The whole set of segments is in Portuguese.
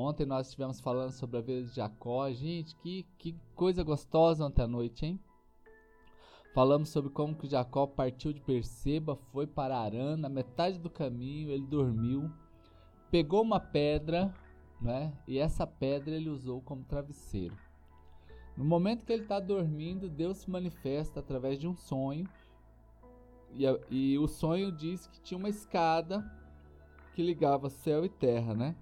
Ontem nós estivemos falando sobre a vida de Jacó. Gente, que, que coisa gostosa ontem à noite, hein? Falamos sobre como que Jacó partiu de Perseba, foi para Arã, na metade do caminho ele dormiu, pegou uma pedra, né? E essa pedra ele usou como travesseiro. No momento que ele está dormindo, Deus se manifesta através de um sonho. E, e, o sonho diz que tinha uma escada que ligava céu e terra, né?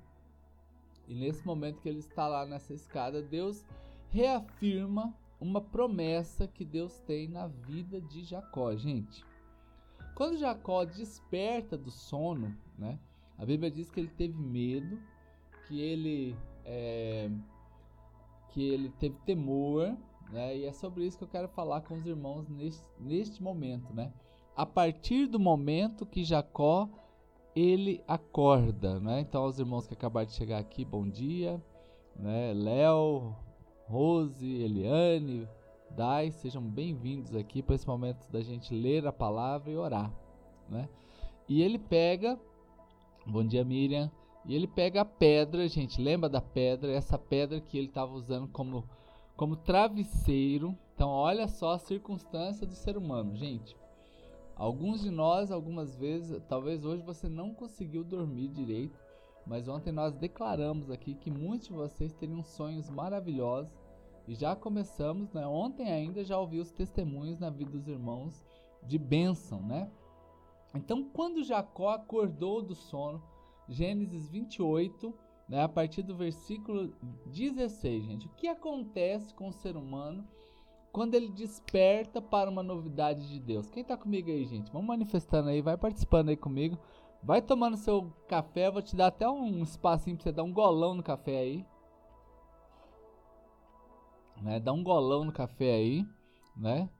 E nesse momento que ele está lá nessa escada, Deus reafirma uma promessa que Deus tem na vida de Jacó, gente. Quando Jacó desperta do sono, né? A Bíblia diz que ele teve medo, que ele é, que ele teve temor, né? E é sobre isso que eu quero falar com os irmãos neste, neste momento, né? A partir do momento que Jacó ele acorda, né? Então aos irmãos que acabaram de chegar aqui, bom dia, né? Léo, Rose, Eliane, Dai, sejam bem-vindos aqui para esse momento da gente ler a palavra e orar, né? E ele pega, bom dia Miriam, e ele pega a pedra, gente, lembra da pedra? Essa pedra que ele estava usando como, como travesseiro. Então, olha só a circunstância do ser humano, gente. Alguns de nós, algumas vezes, talvez hoje você não conseguiu dormir direito, mas ontem nós declaramos aqui que muitos de vocês teriam sonhos maravilhosos e já começamos, né? Ontem ainda já ouvi os testemunhos na vida dos irmãos de bênção, né? Então, quando Jacó acordou do sono, Gênesis 28, né, a partir do versículo 16, gente. O que acontece com o ser humano quando ele desperta para uma novidade de Deus? Quem está comigo aí, gente? Vamos manifestando aí, vai participando aí comigo. Vai tomando seu café, vou te dar até um espacinho para você dar um golão no café aí. Né? Dá um golão no café aí, né?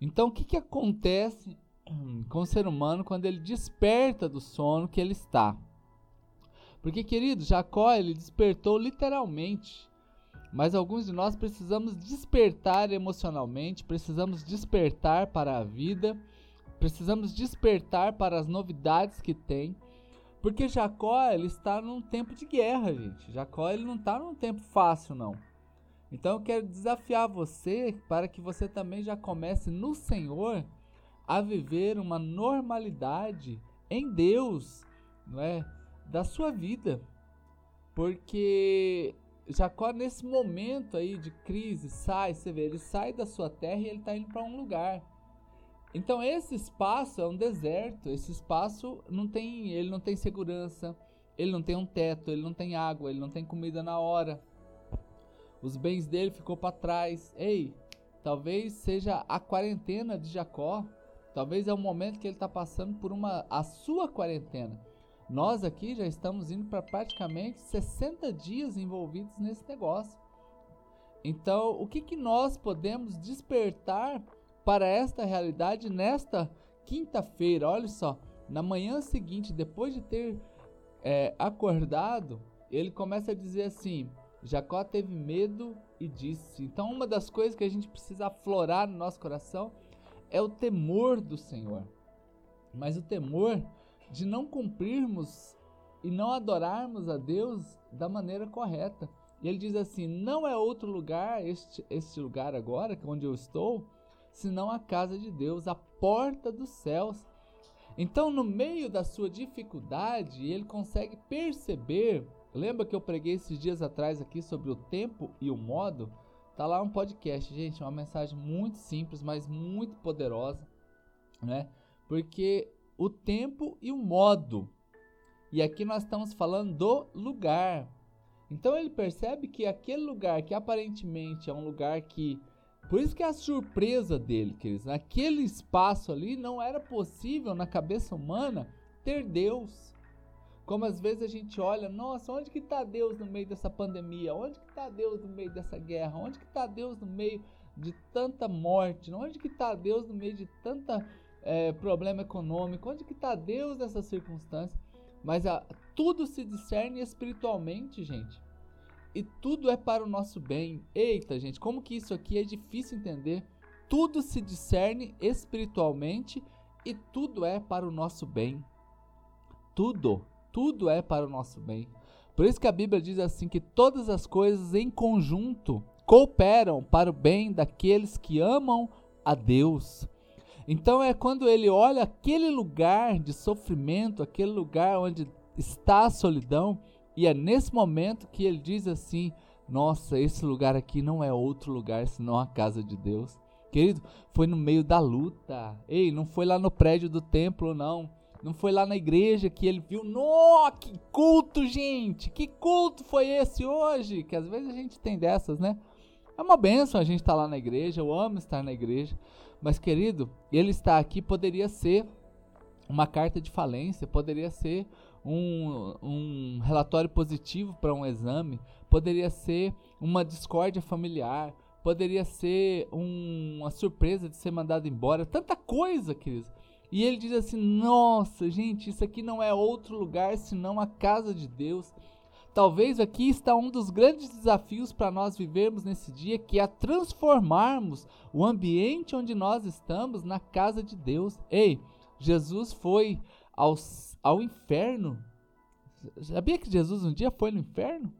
Então, o que, que acontece com o ser humano quando ele desperta do sono que ele está? Porque, querido, Jacó ele despertou literalmente. Mas alguns de nós precisamos despertar emocionalmente, precisamos despertar para a vida, precisamos despertar para as novidades que tem. Porque Jacó ele está num tempo de guerra, gente. Jacó ele não está num tempo fácil, não. Então eu quero desafiar você para que você também já comece no Senhor a viver uma normalidade em Deus, não é? da sua vida. Porque Jacó, nesse momento aí de crise, sai, você vê, ele sai da sua terra e ele está indo para um lugar. Então esse espaço é um deserto, esse espaço não tem, ele não tem segurança, ele não tem um teto, ele não tem água, ele não tem comida na hora. Os bens dele ficou para trás. Ei, talvez seja a quarentena de Jacó. Talvez é o momento que ele está passando por uma a sua quarentena. Nós aqui já estamos indo para praticamente 60 dias envolvidos nesse negócio. Então, o que, que nós podemos despertar para esta realidade nesta quinta-feira? Olha só, na manhã seguinte, depois de ter é, acordado, ele começa a dizer assim: Jacó teve medo e disse. Então, uma das coisas que a gente precisa aflorar no nosso coração é o temor do Senhor. Mas o temor de não cumprirmos e não adorarmos a Deus da maneira correta. E ele diz assim: não é outro lugar, este, este lugar agora, é onde eu estou, senão a casa de Deus, a porta dos céus. Então, no meio da sua dificuldade, ele consegue perceber. Lembra que eu preguei esses dias atrás aqui sobre o tempo e o modo? Tá lá um podcast, gente, uma mensagem muito simples, mas muito poderosa, né? Porque o tempo e o modo. E aqui nós estamos falando do lugar. Então ele percebe que aquele lugar que aparentemente é um lugar que. Por isso que é a surpresa dele, queridos. Naquele espaço ali não era possível na cabeça humana ter Deus. Como às vezes a gente olha, nossa, onde que está Deus no meio dessa pandemia? Onde que está Deus no meio dessa guerra? Onde que está Deus no meio de tanta morte? Onde que está Deus no meio de tanta é, problema econômico, onde que está Deus nessa circunstância? Mas a, tudo se discerne espiritualmente, gente. E tudo é para o nosso bem. Eita, gente, como que isso aqui é difícil entender. Tudo se discerne espiritualmente e tudo é para o nosso bem. Tudo, tudo é para o nosso bem. Por isso que a Bíblia diz assim que todas as coisas em conjunto cooperam para o bem daqueles que amam a Deus. Então é quando ele olha aquele lugar de sofrimento, aquele lugar onde está a solidão, e é nesse momento que ele diz assim: Nossa, esse lugar aqui não é outro lugar senão a casa de Deus. Querido, foi no meio da luta. Ei, não foi lá no prédio do templo, não. Não foi lá na igreja que ele viu, nó, que culto, gente! Que culto foi esse hoje? Que às vezes a gente tem dessas, né? É uma benção a gente estar tá lá na igreja, eu amo estar na igreja. Mas, querido, ele estar aqui poderia ser uma carta de falência, poderia ser um, um relatório positivo para um exame, poderia ser uma discórdia familiar, poderia ser um, uma surpresa de ser mandado embora, tanta coisa, queridos. E ele diz assim: Nossa, gente, isso aqui não é outro lugar senão a casa de Deus. Talvez aqui está um dos grandes desafios para nós vivermos nesse dia, que é transformarmos o ambiente onde nós estamos na casa de Deus. Ei, Jesus foi ao, inferno. Sabia que Jesus um dia foi no inferno?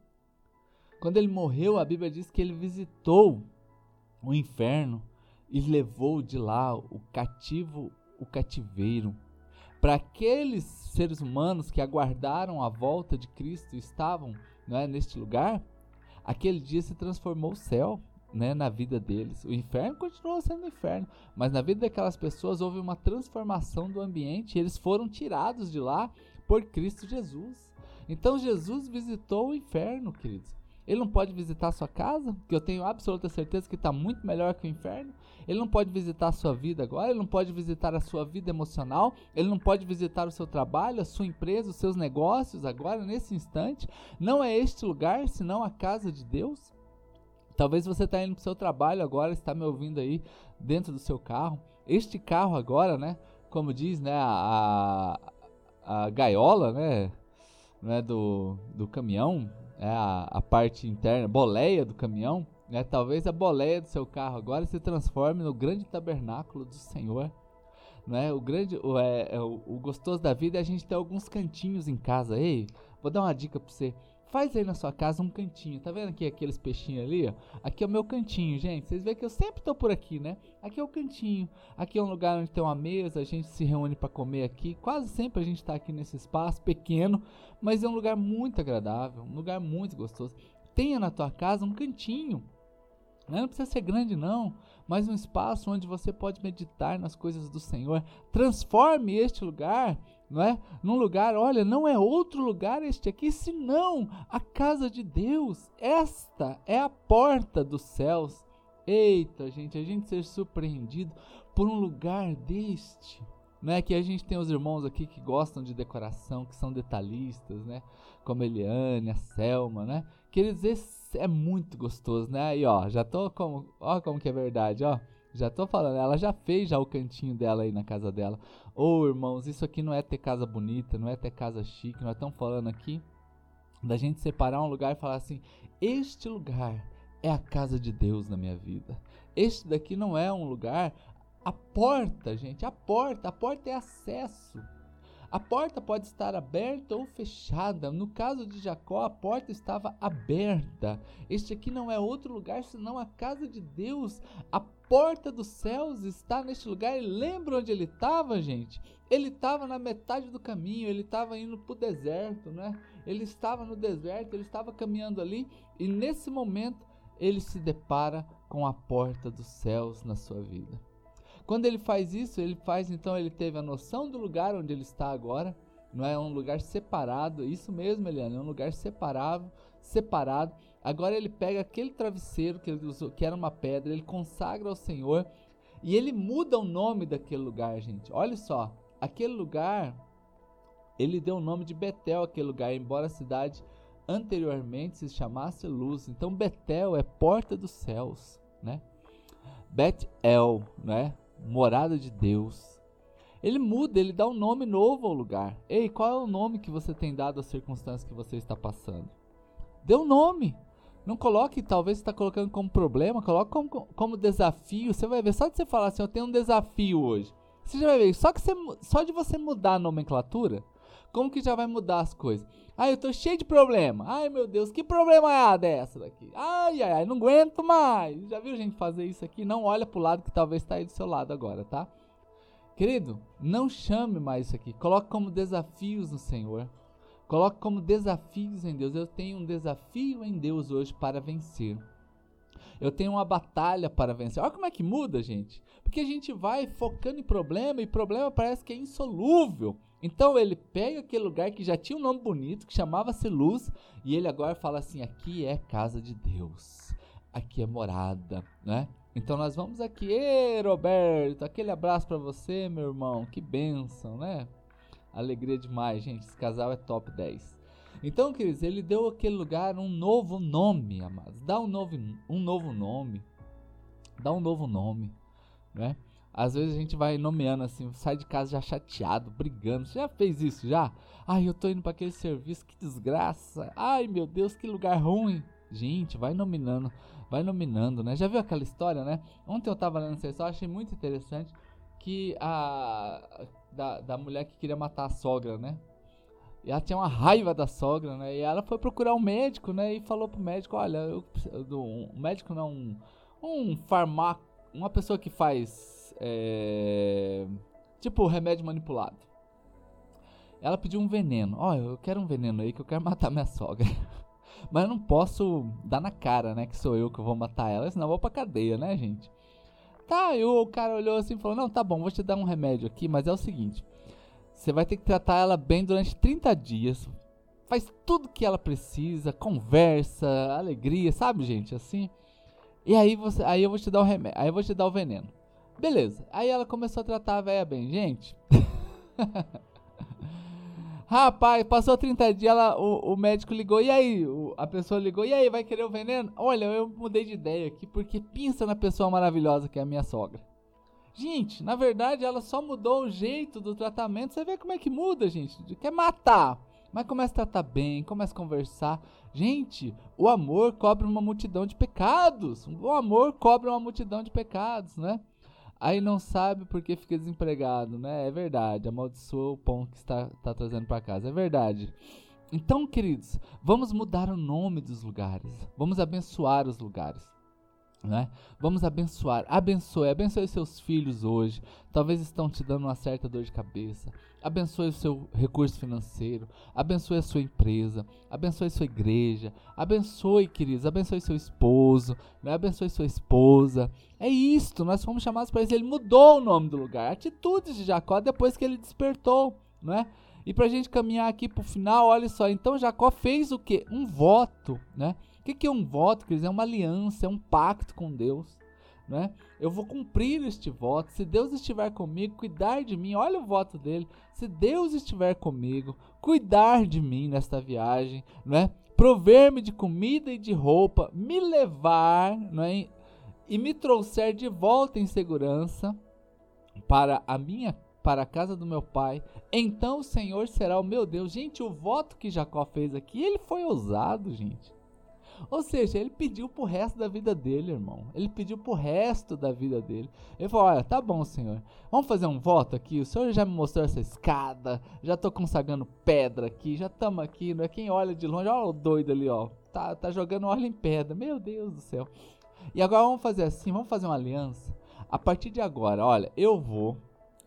Quando ele morreu, a Bíblia diz que ele visitou o inferno e levou de lá o cativo o cativeiro. Para aqueles seres humanos que aguardaram a volta de Cristo e estavam é, neste lugar, aquele dia se transformou o céu né, na vida deles. O inferno continuou sendo inferno, mas na vida daquelas pessoas houve uma transformação do ambiente e eles foram tirados de lá por Cristo Jesus. Então Jesus visitou o inferno, queridos. Ele não pode visitar a sua casa, que eu tenho absoluta certeza que está muito melhor que o inferno. Ele não pode visitar a sua vida agora, ele não pode visitar a sua vida emocional, ele não pode visitar o seu trabalho, a sua empresa, os seus negócios agora, nesse instante. Não é este lugar, senão a casa de Deus. Talvez você está indo para o seu trabalho agora, está me ouvindo aí dentro do seu carro. Este carro agora, né? Como diz, né? A, a gaiola, né? né do, do caminhão, é a, a parte interna, boleia do caminhão, né? Talvez a boleia do seu carro agora se transforme no grande tabernáculo do Senhor. Né? O grande, o, é, é, o, o gostoso da vida é a gente ter alguns cantinhos em casa. Ei, vou dar uma dica para você. Faz aí na sua casa um cantinho. Tá vendo aqui aqueles peixinhos ali? Ó? Aqui é o meu cantinho, gente. Vocês veem que eu sempre tô por aqui, né? Aqui é o cantinho. Aqui é um lugar onde tem uma mesa, a gente se reúne para comer aqui. Quase sempre a gente tá aqui nesse espaço pequeno, mas é um lugar muito agradável, um lugar muito gostoso. Tenha na tua casa um cantinho. Né? Não precisa ser grande não, mas um espaço onde você pode meditar nas coisas do Senhor. Transforme este lugar não é? Num lugar, olha, não é outro lugar este aqui, senão a casa de Deus. Esta é a porta dos céus. Eita, gente, a gente ser surpreendido por um lugar deste. Não é que a gente tem os irmãos aqui que gostam de decoração, que são detalhistas, né? Como Eliane, a Selma, né? Que eles é muito gostoso, né? Aí, ó, já tô como, ó como que é verdade, ó. Já tô falando, ela já fez já o cantinho dela aí na casa dela. Ô oh, irmãos, isso aqui não é ter casa bonita, não é ter casa chique, nós estamos falando aqui da gente separar um lugar e falar assim: este lugar é a casa de Deus na minha vida. Este daqui não é um lugar. A porta, gente, a porta, a porta é acesso. A porta pode estar aberta ou fechada. No caso de Jacó, a porta estava aberta. Este aqui não é outro lugar senão a casa de Deus. A porta dos céus está neste lugar. E lembra onde ele estava, gente? Ele estava na metade do caminho, ele estava indo para o deserto, né? Ele estava no deserto, ele estava caminhando ali e nesse momento ele se depara com a porta dos céus na sua vida. Quando ele faz isso, ele faz então, ele teve a noção do lugar onde ele está agora, não é um lugar separado, isso mesmo, Eliana, é um lugar separado, separado. Agora ele pega aquele travesseiro que ele usou, que era uma pedra, ele consagra ao Senhor e ele muda o nome daquele lugar, gente. Olha só, aquele lugar, ele deu o nome de Betel, aquele lugar, embora a cidade anteriormente se chamasse Luz. Então Betel é porta dos céus, né? Bet-El, né? Morada de Deus. Ele muda, ele dá um nome novo ao lugar. Ei, qual é o nome que você tem dado às circunstâncias que você está passando? Dê um nome. Não coloque, talvez você está colocando como problema, coloque como, como desafio. Você vai ver, só de você falar assim, eu tenho um desafio hoje. Você já vai ver, só, que você, só de você mudar a nomenclatura, como que já vai mudar as coisas? Ai, eu tô cheio de problema. Ai, meu Deus, que problema é a dessa daqui? Ai, ai, ai, não aguento mais. Já viu gente fazer isso aqui? Não olha pro lado que talvez tá aí do seu lado agora, tá? Querido, não chame mais isso aqui. Coloque como desafios no Senhor. Coloque como desafios em Deus. Eu tenho um desafio em Deus hoje para vencer. Eu tenho uma batalha para vencer. Olha como é que muda, gente. Porque a gente vai focando em problema e problema parece que é insolúvel. Então ele pega aquele lugar que já tinha um nome bonito, que chamava-se Luz, e ele agora fala assim: aqui é casa de Deus, aqui é morada, né? Então nós vamos aqui, Ei, Roberto, aquele abraço para você, meu irmão, que bênção, né? Alegria demais, gente, esse casal é top 10. Então, queridos, ele deu aquele lugar um novo nome, amados. Dá um novo, um novo nome. Dá um novo nome, né? Às vezes a gente vai nomeando assim, sai de casa já chateado, brigando. Você já fez isso já? Ai, eu tô indo para aquele serviço, que desgraça. Ai, meu Deus, que lugar ruim. Gente, vai nominando, vai nominando, né? Já viu aquela história, né? Ontem eu tava lendo essa história, achei muito interessante que a da, da mulher que queria matar a sogra, né? E ela tinha uma raiva da sogra, né? E ela foi procurar um médico, né? E falou pro médico, olha, eu, um médico não, um, um farmaco, uma pessoa que faz é, tipo remédio manipulado. Ela pediu um veneno. Ó, oh, eu quero um veneno aí que eu quero matar minha sogra. Mas eu não posso dar na cara, né? Que sou eu que vou matar ela, senão eu vou pra cadeia, né, gente? Tá, e o cara olhou assim e falou: Não, tá bom, vou te dar um remédio aqui, mas é o seguinte: você vai ter que tratar ela bem durante 30 dias. Faz tudo que ela precisa, conversa, alegria, sabe, gente? Assim. E aí você, aí eu vou te dar o remédio, aí eu vou te dar o veneno. Beleza. Aí ela começou a tratar a véia bem. Gente. Rapaz, passou 30 dias, ela, o, o médico ligou. E aí? O, a pessoa ligou. E aí, vai querer o veneno? Olha, eu mudei de ideia aqui, porque pensa na pessoa maravilhosa que é a minha sogra. Gente, na verdade, ela só mudou o jeito do tratamento. Você vê como é que muda, gente. Quer matar. Mas começa a tratar bem, começa a conversar. Gente, o amor cobre uma multidão de pecados. O amor cobre uma multidão de pecados, né? Aí não sabe porque fica desempregado, né? É verdade. Amaldiçoa o pão que está, está trazendo para casa. É verdade. Então, queridos, vamos mudar o nome dos lugares. Vamos abençoar os lugares. Né? Vamos abençoar. Abençoe, abençoe seus filhos hoje. Talvez estão te dando uma certa dor de cabeça. Abençoe o seu recurso financeiro. Abençoe a sua empresa. Abençoe sua igreja. Abençoe, queridos. Abençoe seu esposo. Né? Abençoe sua esposa. É isto. Nós fomos chamados para isso. Ele mudou o nome do lugar. Atitudes de Jacó depois que ele despertou. Né? E para a gente caminhar aqui para o final, olha só. Então Jacó fez o que? Um voto. Né? Que, que é um voto? Quer dizer, é uma aliança, é um pacto com Deus né? Eu vou cumprir este voto. Se Deus estiver comigo, cuidar de mim. Olha o voto dele. Se Deus estiver comigo, cuidar de mim nesta viagem, né? Prover-me de comida e de roupa, me levar, né? E me trouxer de volta em segurança para a minha para a casa do meu pai, então o Senhor será o meu Deus. Gente, o voto que Jacó fez aqui, ele foi ousado, gente. Ou seja, ele pediu pro resto da vida dele, irmão. Ele pediu pro resto da vida dele. Ele falou: Olha, tá bom, senhor. Vamos fazer um voto aqui. O senhor já me mostrou essa escada. Já tô consagrando pedra aqui. Já estamos aqui. Não é quem olha de longe. Olha o doido ali, ó. Tá, tá jogando óleo em pedra. Meu Deus do céu. E agora vamos fazer assim: vamos fazer uma aliança. A partir de agora, olha, eu vou.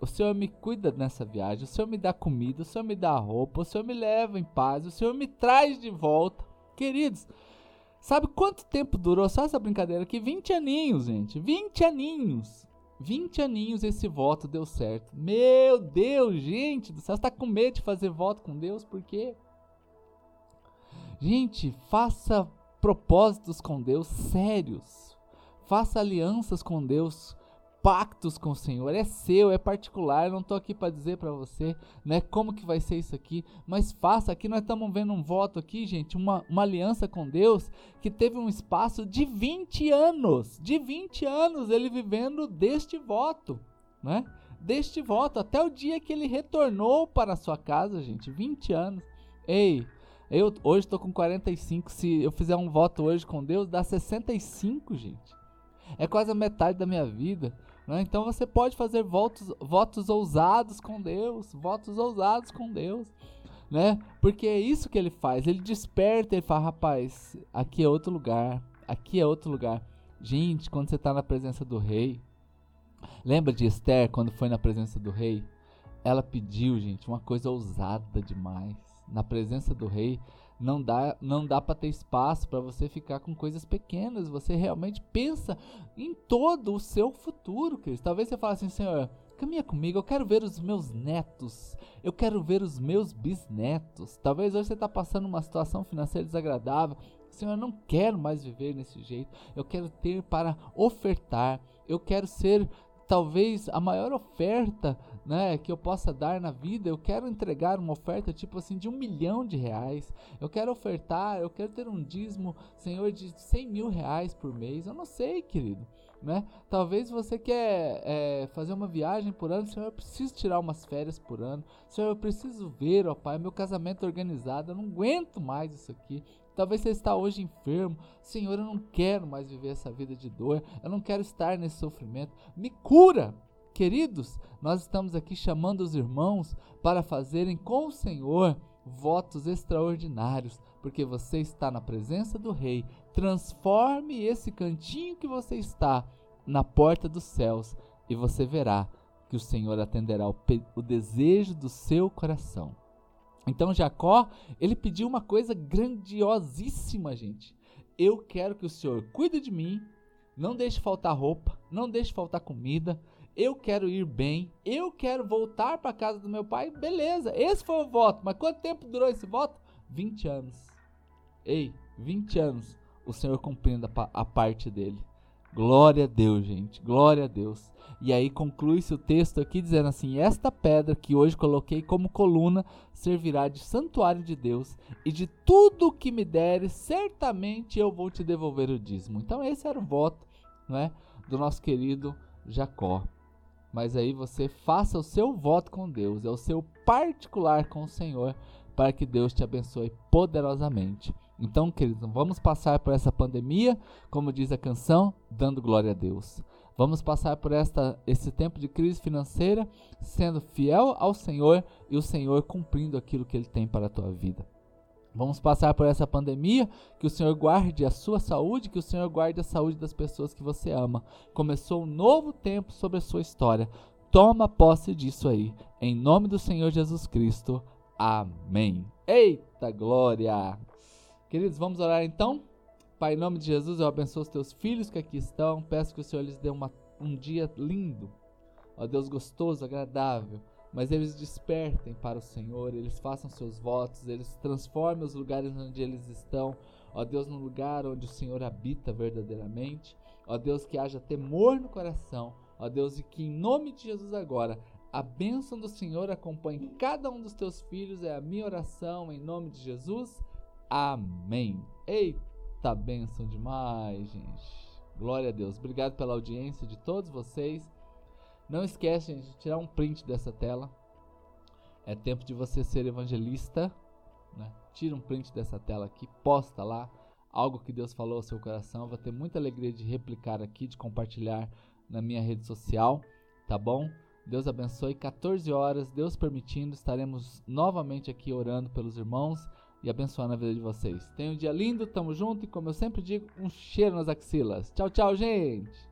O Senhor me cuida nessa viagem, o Senhor me dá comida, o Senhor me dá roupa, o Senhor me leva em paz, o Senhor me traz de volta. Queridos, Sabe quanto tempo durou só essa brincadeira aqui? 20 aninhos, gente. 20 aninhos. 20 aninhos esse voto deu certo. Meu Deus, gente do céu. Você tá com medo de fazer voto com Deus? Por quê? Gente, faça propósitos com Deus sérios. Faça alianças com Deus pactos com o Senhor, é seu, é particular. Eu não estou aqui para dizer para você, né, como que vai ser isso aqui, mas faça. Aqui nós estamos vendo um voto aqui, gente, uma, uma aliança com Deus que teve um espaço de 20 anos, de 20 anos ele vivendo deste voto, né? Deste voto até o dia que ele retornou para a sua casa, gente, 20 anos. Ei, eu hoje estou com 45, se eu fizer um voto hoje com Deus, dá 65, gente. É quase a metade da minha vida. Né? Então você pode fazer votos, votos ousados com Deus, votos ousados com Deus. né? Porque é isso que ele faz. Ele desperta e fala: rapaz, aqui é outro lugar, aqui é outro lugar. Gente, quando você está na presença do rei, lembra de Esther quando foi na presença do rei? Ela pediu, gente, uma coisa ousada demais. Na presença do rei, não dá, não dá para ter espaço para você ficar com coisas pequenas. Você realmente pensa em todo o seu futuro, Cristo. Talvez você fale assim, Senhor, caminha comigo, eu quero ver os meus netos, eu quero ver os meus bisnetos. Talvez hoje você está passando uma situação financeira desagradável. Senhor, eu não quero mais viver nesse jeito. Eu quero ter para ofertar. Eu quero ser talvez a maior oferta né, que eu possa dar na vida, eu quero entregar uma oferta tipo assim de um milhão de reais. Eu quero ofertar, eu quero ter um dízimo, Senhor, de 100 mil reais por mês. Eu não sei, querido. Né? Talvez você quer é, fazer uma viagem por ano, Senhor, eu preciso tirar umas férias por ano. Senhor, eu preciso ver, ó Pai, meu casamento organizado. Eu não aguento mais isso aqui. Talvez você está hoje enfermo. Senhor, eu não quero mais viver essa vida de dor. Eu não quero estar nesse sofrimento. Me cura. Queridos, nós estamos aqui chamando os irmãos para fazerem com o Senhor votos extraordinários, porque você está na presença do Rei. Transforme esse cantinho que você está na porta dos céus e você verá que o Senhor atenderá o, o desejo do seu coração. Então Jacó, ele pediu uma coisa grandiosíssima, gente. Eu quero que o Senhor cuide de mim, não deixe faltar roupa, não deixe faltar comida, eu quero ir bem, eu quero voltar para casa do meu pai, beleza, esse foi o voto. Mas quanto tempo durou esse voto? 20 anos. Ei, 20 anos o Senhor cumprindo a, a parte dele. Glória a Deus, gente, glória a Deus. E aí conclui-se o texto aqui dizendo assim: Esta pedra que hoje coloquei como coluna servirá de santuário de Deus, e de tudo que me deres, certamente eu vou te devolver o dízimo. Então, esse era o voto não é, do nosso querido Jacó. Mas aí você faça o seu voto com Deus, é o seu particular com o Senhor, para que Deus te abençoe poderosamente. Então, queridos, vamos passar por essa pandemia, como diz a canção, dando glória a Deus. Vamos passar por esta, esse tempo de crise financeira, sendo fiel ao Senhor e o Senhor cumprindo aquilo que Ele tem para a tua vida. Vamos passar por essa pandemia, que o Senhor guarde a sua saúde, que o Senhor guarde a saúde das pessoas que você ama. Começou um novo tempo sobre a sua história. Toma posse disso aí. Em nome do Senhor Jesus Cristo. Amém. Eita glória! Queridos, vamos orar então? Pai, em nome de Jesus, eu abençoo os teus filhos que aqui estão. Peço que o Senhor lhes dê uma, um dia lindo. Ó Deus gostoso, agradável mas eles despertem para o Senhor, eles façam seus votos, eles transformem os lugares onde eles estão, ó Deus, no lugar onde o Senhor habita verdadeiramente, ó Deus, que haja temor no coração, ó Deus, e que em nome de Jesus agora a bênção do Senhor acompanhe cada um dos teus filhos, é a minha oração em nome de Jesus. Amém. Eita, bênção demais, gente. Glória a Deus. Obrigado pela audiência de todos vocês. Não esquece, gente, de tirar um print dessa tela. É tempo de você ser evangelista. Né? Tira um print dessa tela aqui, posta lá algo que Deus falou ao seu coração. Vou ter muita alegria de replicar aqui, de compartilhar na minha rede social, tá bom? Deus abençoe. 14 horas, Deus permitindo, estaremos novamente aqui orando pelos irmãos e abençoando a vida de vocês. Tenha um dia lindo, tamo junto e como eu sempre digo, um cheiro nas axilas. Tchau, tchau, gente!